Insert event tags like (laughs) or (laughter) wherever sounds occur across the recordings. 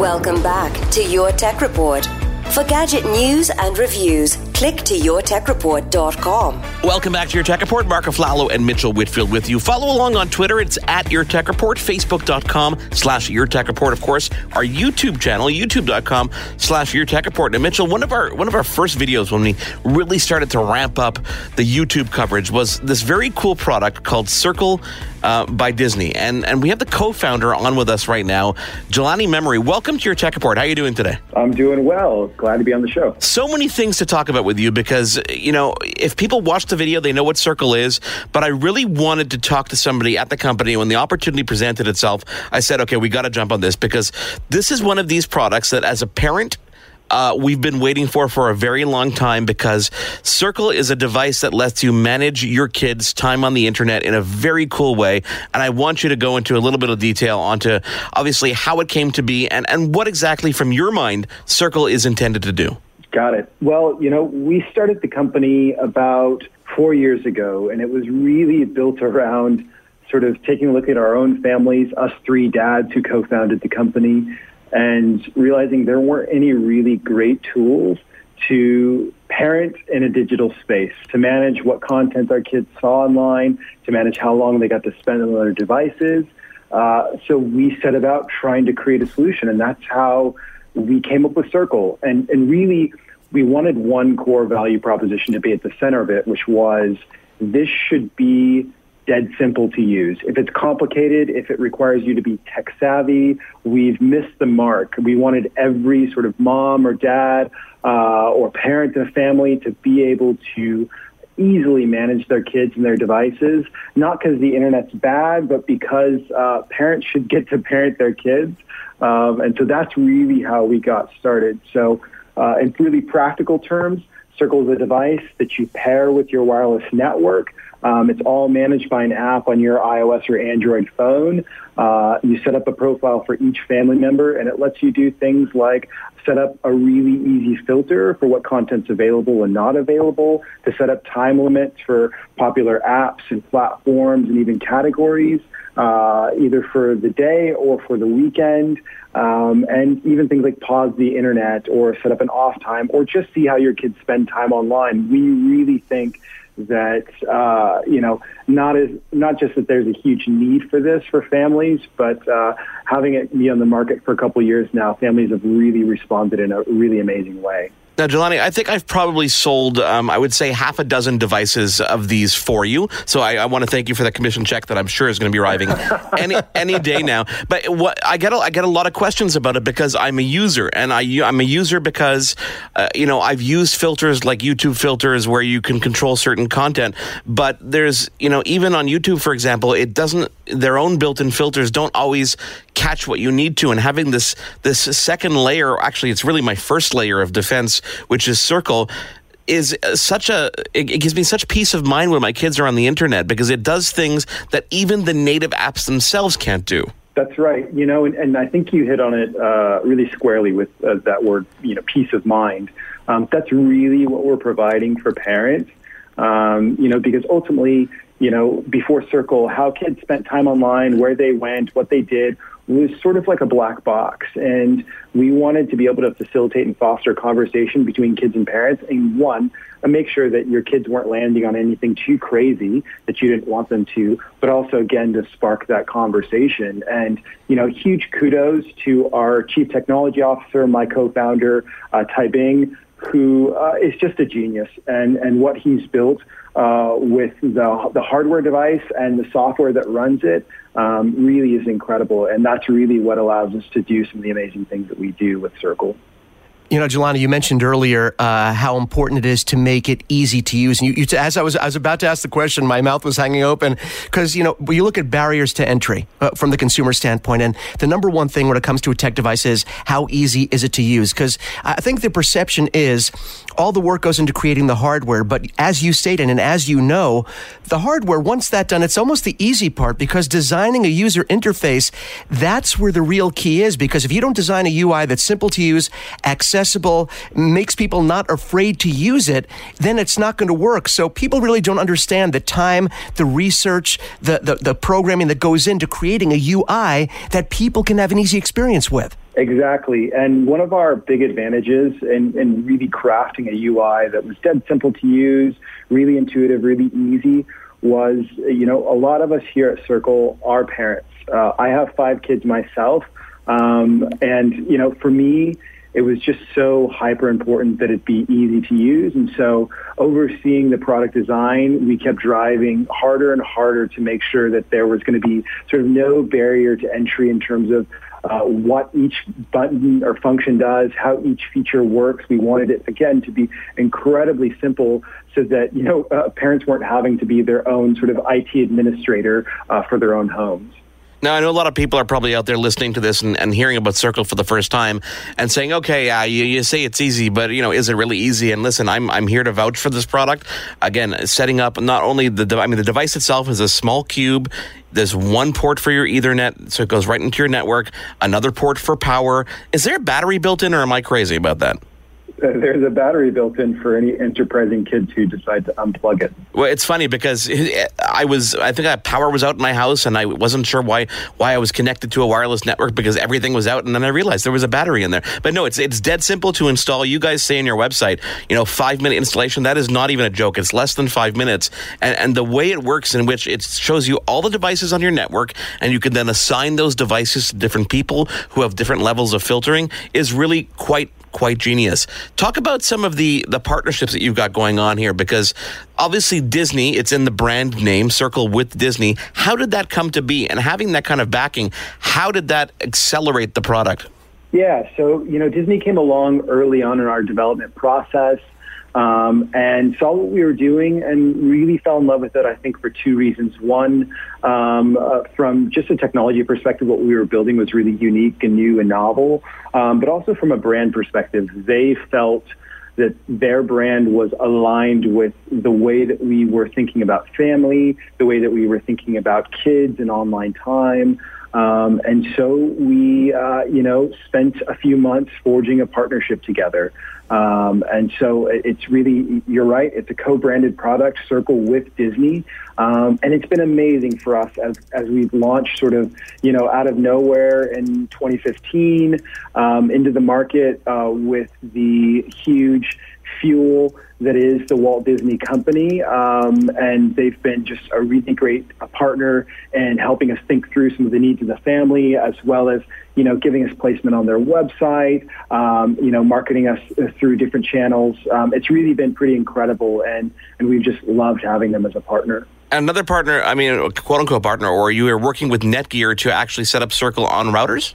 Welcome back to Your Tech Report. For gadget news and reviews, click to yourtechreport.com. Welcome back to your Tech Report. Mark Aflalo and Mitchell Whitfield with you. Follow along on Twitter. It's at Your Tech Report. Facebook.com slash Your Tech Report. Of course, our YouTube channel, YouTube.com slash Your Tech Report. And Mitchell, one of our one of our first videos when we really started to ramp up the YouTube coverage was this very cool product called Circle uh, by Disney. And and we have the co-founder on with us right now, Jelani Memory. Welcome to Your Tech Report. How are you doing today? I'm doing well. Glad to be on the show. So many things to talk about with you because, you know, if people watch the video, they know what Circle is. But I really wanted to talk to somebody at the company when the opportunity presented itself. I said, okay, we got to jump on this because this is one of these products that as a parent, uh, we've been waiting for for a very long time because Circle is a device that lets you manage your kids' time on the internet in a very cool way. And I want you to go into a little bit of detail onto obviously how it came to be and, and what exactly, from your mind, Circle is intended to do. Got it. Well, you know, we started the company about four years ago, and it was really built around sort of taking a look at our own families, us three dads who co-founded the company, and realizing there weren't any really great tools to parent in a digital space, to manage what content our kids saw online, to manage how long they got to spend on their devices. Uh, so we set about trying to create a solution, and that's how we came up with Circle. And, and really, we wanted one core value proposition to be at the center of it, which was this should be dead simple to use. If it's complicated, if it requires you to be tech savvy, we've missed the mark. We wanted every sort of mom or dad uh, or parent in a family to be able to easily manage their kids and their devices, not because the internet's bad, but because uh, parents should get to parent their kids. Um, and so that's really how we got started. So uh, in really practical terms, Circle is a device that you pair with your wireless network. Um, it's all managed by an app on your iOS or Android phone. Uh, you set up a profile for each family member, and it lets you do things like set up a really easy filter for what content's available and not available, to set up time limits for popular apps and platforms and even categories, uh, either for the day or for the weekend, um, and even things like pause the internet or set up an off time or just see how your kids spend time online. We really think that uh, you know not as not just that there's a huge need for this for families, but uh, having it be on the market for a couple years now, families have really responded in a really amazing way. Now, Jelani, I think I've probably sold, um, I would say, half a dozen devices of these for you. So I, I want to thank you for the commission check that I'm sure is going to be arriving (laughs) any any day now. But what I get, a, I get a lot of questions about it because I'm a user, and I, I'm a user because, uh, you know, I've used filters like YouTube filters where you can control certain content. But there's, you know, even on YouTube, for example, it doesn't. Their own built-in filters don't always catch what you need to, and having this this second layer, actually, it's really my first layer of defense which is Circle, is such a it, gives me such peace of mind when my kids are on the internet because it does things that even the native apps themselves can't do. That's right. You know, and, and I think you hit on it uh, really squarely with uh, that word, you know, peace of mind. Um, that's really what we're providing for parents. Um, you know, because ultimately, you know, before Circle, how kids spent time online, where they went, what they did, was sort of like a black box. And we wanted to be able to facilitate and foster conversation between kids and parents. And one, make sure that your kids weren't landing on anything too crazy that you didn't want them to, but also again to spark that conversation. And you know, huge kudos to our chief technology officer, my co-founder, uh, Tai Bing, who uh, is just a genius, and and what he's built uh, with the, the hardware device and the software that runs it um, really is incredible. And that's really what allows us to do some of the amazing things that we do with Circle. You know, Jelani, you mentioned earlier uh, how important it is to make it easy to use. And you, you, as I was, I was about to ask the question, my mouth was hanging open because you know when you look at barriers to entry uh, from the consumer standpoint, and the number one thing when it comes to a tech device is how easy is it to use? Because I think the perception is all the work goes into creating the hardware, but as you stated and as you know, the hardware once that done, it's almost the easy part because designing a user interface, that's where the real key is. Because if you don't design a UI that's simple to use, accessible accessible, makes people not afraid to use it, then it's not going to work. So people really don't understand the time, the research, the, the, the programming that goes into creating a UI that people can have an easy experience with. Exactly. And one of our big advantages in, in really crafting a UI that was dead simple to use, really intuitive, really easy, was, you know, a lot of us here at Circle are parents. Uh, I have five kids myself. Um, and, you know, for me, it was just so hyper important that it be easy to use. And so overseeing the product design, we kept driving harder and harder to make sure that there was going to be sort of no barrier to entry in terms of uh, what each button or function does, how each feature works. We wanted it again to be incredibly simple, so that you know uh, parents weren't having to be their own sort of IT administrator uh, for their own homes. Now, I know a lot of people are probably out there listening to this and, and hearing about Circle for the first time and saying, okay, uh, you, you say it's easy, but, you know, is it really easy? And listen, I'm, I'm here to vouch for this product. Again, setting up not only the, I mean, the device itself is a small cube. There's one port for your Ethernet, so it goes right into your network, another port for power. Is there a battery built in, or am I crazy about that? (laughs) there's a battery built in for any enterprising kids who decide to unplug it. Well, it's funny because I was, I think that power was out in my house, and I wasn't sure why why I was connected to a wireless network because everything was out, and then I realized there was a battery in there. But no, it's it's dead simple to install. You guys say in your website, you know, five minute installation. That is not even a joke. It's less than five minutes, and and the way it works, in which it shows you all the devices on your network, and you can then assign those devices to different people who have different levels of filtering, is really quite quite genius. Talk about some of the the partnerships that you've got going on here because obviously Disney, it's in the brand name Circle with Disney. How did that come to be? And having that kind of backing, how did that accelerate the product? Yeah, so you know Disney came along early on in our development process um, and saw what we were doing and really fell in love with it, I think, for two reasons. One, um, uh, from just a technology perspective, what we were building was really unique and new and novel, um, but also from a brand perspective, they felt that their brand was aligned with the way that we were thinking about family, the way that we were thinking about kids and online time. Um, and so we, uh, you know, spent a few months forging a partnership together. Um, and so it's really, you're right, it's a co-branded product, Circle with Disney. Um, and it's been amazing for us as, as we've launched sort of, you know, out of nowhere in 2015 um, into the market uh, with the huge fuel that is the Walt Disney Company. Um, and they've been just a really great partner in helping us think through some of the needs of the family, as well as, you know, giving us placement on their website, um, you know, marketing us through different channels. Um, it's really been pretty incredible, and, and we've just loved having them as a partner. Another partner, I mean, quote unquote partner, or you are working with Netgear to actually set up Circle on routers?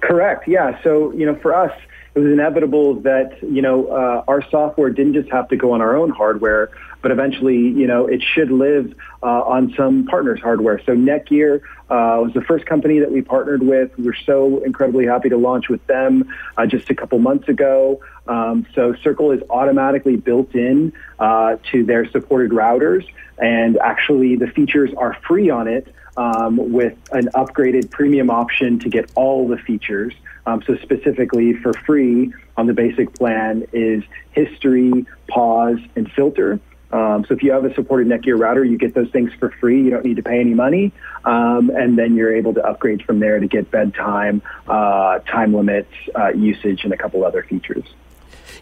Correct, yeah. So, you know, for us, it was inevitable that you know uh, our software didn't just have to go on our own hardware, but eventually you know it should live uh, on some partners' hardware. So Netgear uh, was the first company that we partnered with. We are so incredibly happy to launch with them uh, just a couple months ago. Um, so Circle is automatically built in uh, to their supported routers, and actually the features are free on it um, with an upgraded premium option to get all the features. Um, so specifically for free on the basic plan is history, pause, and filter. Um, so if you have a supported Netgear router, you get those things for free. You don't need to pay any money, um, and then you're able to upgrade from there to get bedtime, uh, time limits, uh, usage, and a couple other features.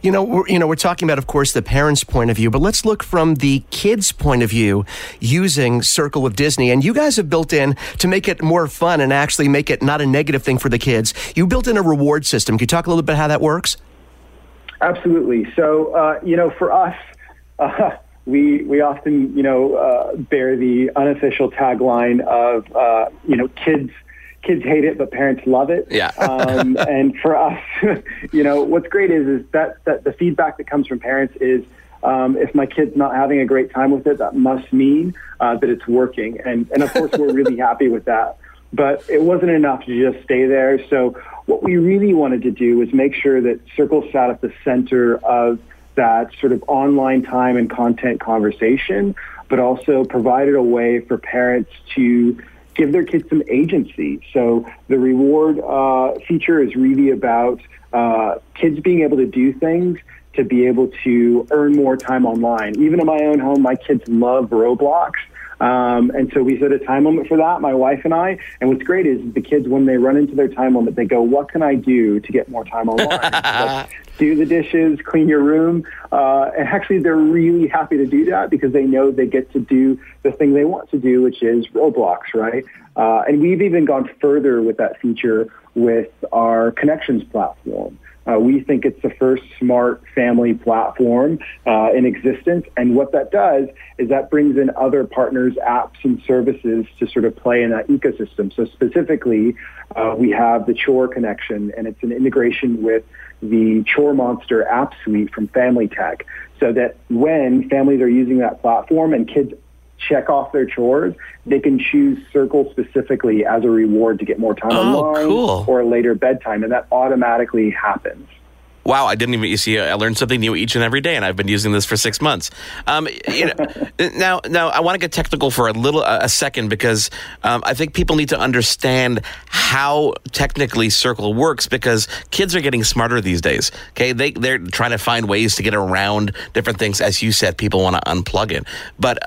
You know, we're, you know, we're talking about, of course, the parents' point of view, but let's look from the kids' point of view using Circle of Disney. And you guys have built in to make it more fun and actually make it not a negative thing for the kids. You built in a reward system. Can you talk a little bit how that works? Absolutely. So, uh, you know, for us, (laughs) uh, we we often, you know, uh, bear the unofficial tagline of, uh, you know, kids kids hate it, but parents love it. Yeah. (laughs) um, and for us, (laughs) you know, what's great is is that, that the feedback that comes from parents is um, if my kid's not having a great time with it, that must mean uh, that it's working. And and of course, we're really happy with that. But it wasn't enough to just stay there. So what we really wanted to do was make sure that Circle sat at the center of that sort of online time and content conversation, but also provided a way for parents to give their kids some agency. So the reward uh, feature is really about uh, kids being able to do things to be able to earn more time online. Even in my own home, my kids love Roblox. Um, and so we set a time limit for that, my wife and I. And what's great is the kids, when they run into their time limit, they go, "What can I do to get more time online?" (laughs) like, do the dishes, clean your room, uh, and actually they're really happy to do that because they know they get to do the thing they want to do, which is Roblox, right? Uh, and we've even gone further with that feature with our connections platform. Uh, we think it's the first smart family platform uh, in existence. And what that does is that brings in other partners, apps, and services to sort of play in that ecosystem. So specifically, uh, we have the Chore connection, and it's an integration with the Chore Monster app suite from Family Tech so that when families are using that platform and kids check off their chores, they can choose Circle specifically as a reward to get more time oh, online cool. or a later bedtime, and that automatically happens. Wow, I didn't even you see. I learned something new each and every day, and I've been using this for six months. Um, you know, (laughs) now, now I want to get technical for a little a second because um, I think people need to understand how technically Circle works because kids are getting smarter these days. Okay, they they're trying to find ways to get around different things. As you said, people want to unplug it, but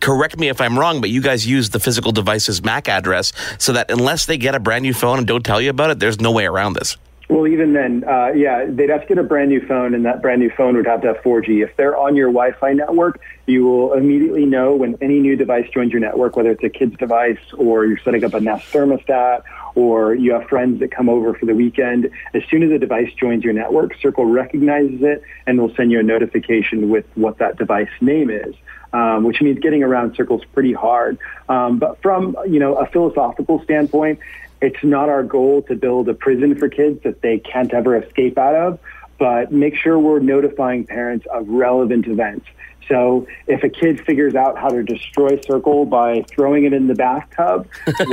correct me if I'm wrong, but you guys use the physical device's MAC address so that unless they get a brand new phone and don't tell you about it, there's no way around this. Well, even then, uh, yeah, they'd have to get a brand new phone, and that brand new phone would have to have 4G. If they're on your Wi-Fi network, you will immediately know when any new device joins your network, whether it's a kid's device or you're setting up a Nest thermostat or you have friends that come over for the weekend. As soon as a device joins your network, Circle recognizes it and will send you a notification with what that device name is. Um, which means getting around circles pretty hard. Um, but from you know a philosophical standpoint, it's not our goal to build a prison for kids that they can't ever escape out of, but make sure we're notifying parents of relevant events. So if a kid figures out how to destroy Circle by throwing it in the bathtub,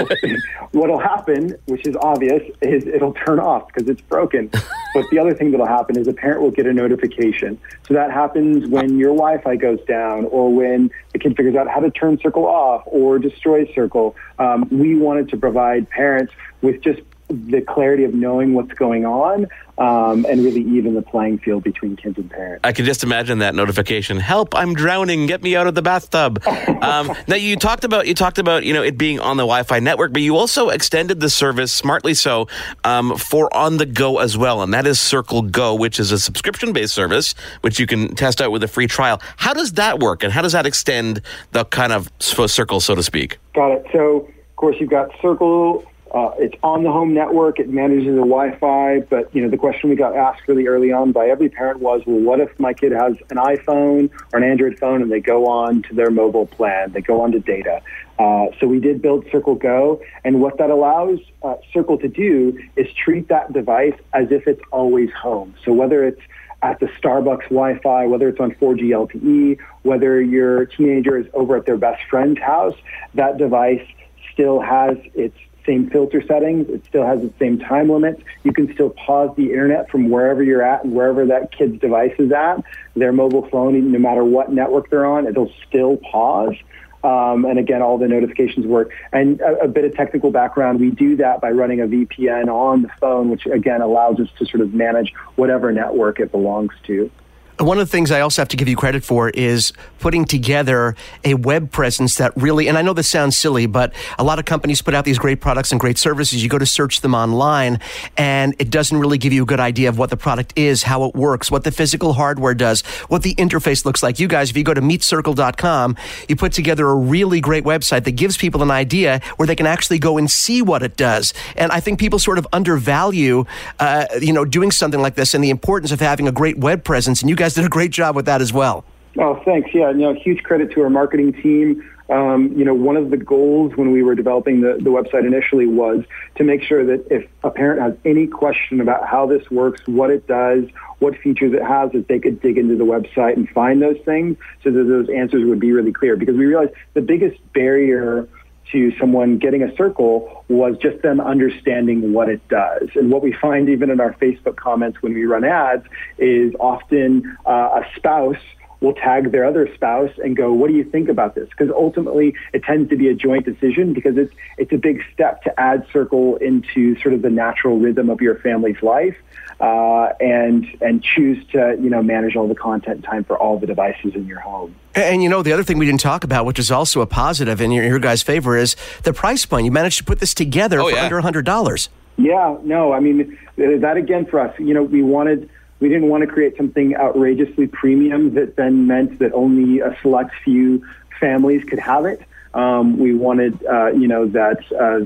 (laughs) what'll happen, which is obvious, is it'll turn off because it's broken. (laughs) But the other thing that'll happen is a parent will get a notification. So that happens when your Wi-Fi goes down or when the kid figures out how to turn Circle off or destroy Circle. Um, we wanted to provide parents with just the clarity of knowing what's going on um, and really even the playing field between kids and parents. I can just imagine that notification. Help! I'm drowning. Get me out of the bathtub. (laughs) um, now you talked about you talked about you know it being on the Wi-Fi network, but you also extended the service smartly so um, for on the go as well, and that is Circle Go, which is a subscription-based service which you can test out with a free trial. How does that work, and how does that extend the kind of circle, so to speak? Got it. So of course you've got Circle uh, it's on the home network. It manages the Wi-Fi. But you know, the question we got asked really early on by every parent was, "Well, what if my kid has an iPhone or an Android phone and they go on to their mobile plan? They go on to data." Uh, so we did build Circle Go, and what that allows uh, Circle to do is treat that device as if it's always home. So whether it's at the Starbucks Wi-Fi, whether it's on 4G LTE, whether your teenager is over at their best friend's house, that device still has its same filter settings. It still has the same time limits. You can still pause the internet from wherever you're at and wherever that kid's device is at. Their mobile phone, no matter what network they're on, it'll still pause. Um, and again, all the notifications work. And a, a, bit of technical background, we do that by running a VPN on the phone, which again allows us to sort of manage whatever network it belongs to. One of the things I also have to give you credit for is putting together a web presence that really, and I know this sounds silly, but a lot of companies put out these great products and great services. You go to search them online, and it doesn't really give you a good idea of what the product is, how it works, what the physical hardware does, what the interface looks like. You guys, if you go to meetcircle.com, you put together a really great website that gives people an idea where they can actually go and see what it does. And I think people sort of undervalue, uh, you know, doing something like this and the importance of having a great web presence. And you guys guys did a great job with that as well. Oh, thanks. Yeah, you know, huge credit to our marketing team. Um, you know, one of the goals when we were developing the, the website initially was to make sure that if a parent has any question about how this works, what it does, what features it has, that they could dig into the website and find those things so that those answers would be really clear. Because we realized the biggest barrier to someone getting a circle was just them understanding what it does. And what we find even in our Facebook comments when we run ads is often uh, a spouse will tag their other spouse and go, "What do you think about this?" Because ultimately, it tends to be a joint decision because it's it's a big step to add Circle into sort of the natural rhythm of your family's life, uh, and and choose to you know manage all the content time for all the devices in your home. And, you know, the other thing we didn't talk about, which is also a positive in your, your guys' favor, is the price point. You managed to put this together Oh, for yeah. under $100. Yeah, no, I mean that again for us. You know, we wanted we didn't want to create something outrageously premium that then meant that only a select few families could have it. Um, we wanted, uh, you know, that uh,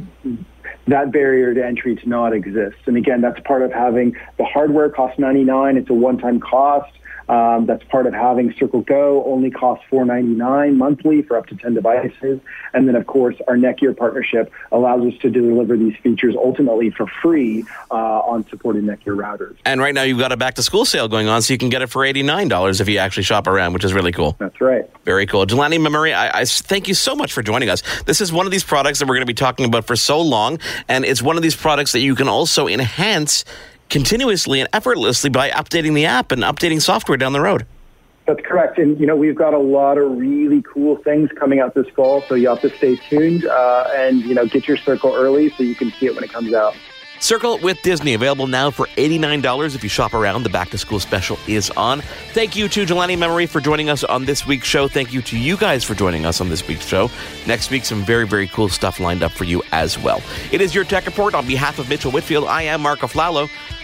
that barrier to entry to not exist. And again, that's part of having the hardware cost ninety nine. It's a one time cost. Um, that's part of having Circle Go only costs four ninety nine monthly for up to ten devices, and then of course our Netgear partnership allows us to deliver these features ultimately for free uh, on supported Netgear routers. And right now you've got a back to school sale going on, so you can get it for eighty nine dollars if you actually shop around, which is really cool. That's right. Very cool. Jelani Memory, I thank you so much for joining us. This is one of these products that we're going to be talking about for so long, and it's one of these products that you can also enhance continuously and effortlessly by updating the app and updating software down the road. That's correct. And, you know, we've got a lot of really cool things coming out this fall, so you have to stay tuned uh, and, you know, get your circle early so you can see it when it comes out. Circle with Disney available now for $89 if you shop around. The back to school special is on. Thank you to Jelani Memory for joining us on this week's show. Thank you to you guys for joining us on this week's show. Next week, some very, very cool stuff lined up for you as well. It is your Tech Report. On behalf of Mitchell Whitfield, I am Mark Aflalo.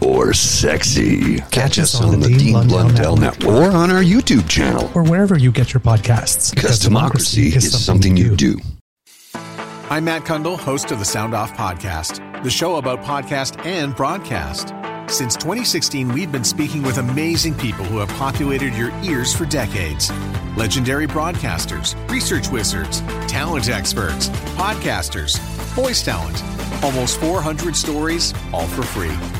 Or sexy. Catch us on the Dean Blundell Network or on our YouTube channel. Or wherever you get your podcasts. Because democracy is something you do. I'm Matt Cundill, host of the Sound Off Podcast, the show about podcast and broadcast. Since 2016, we've been speaking with amazing people who have populated your ears for decades. Legendary broadcasters, research wizards, talent experts, podcasters, voice talent. Almost 400 stories, all for free.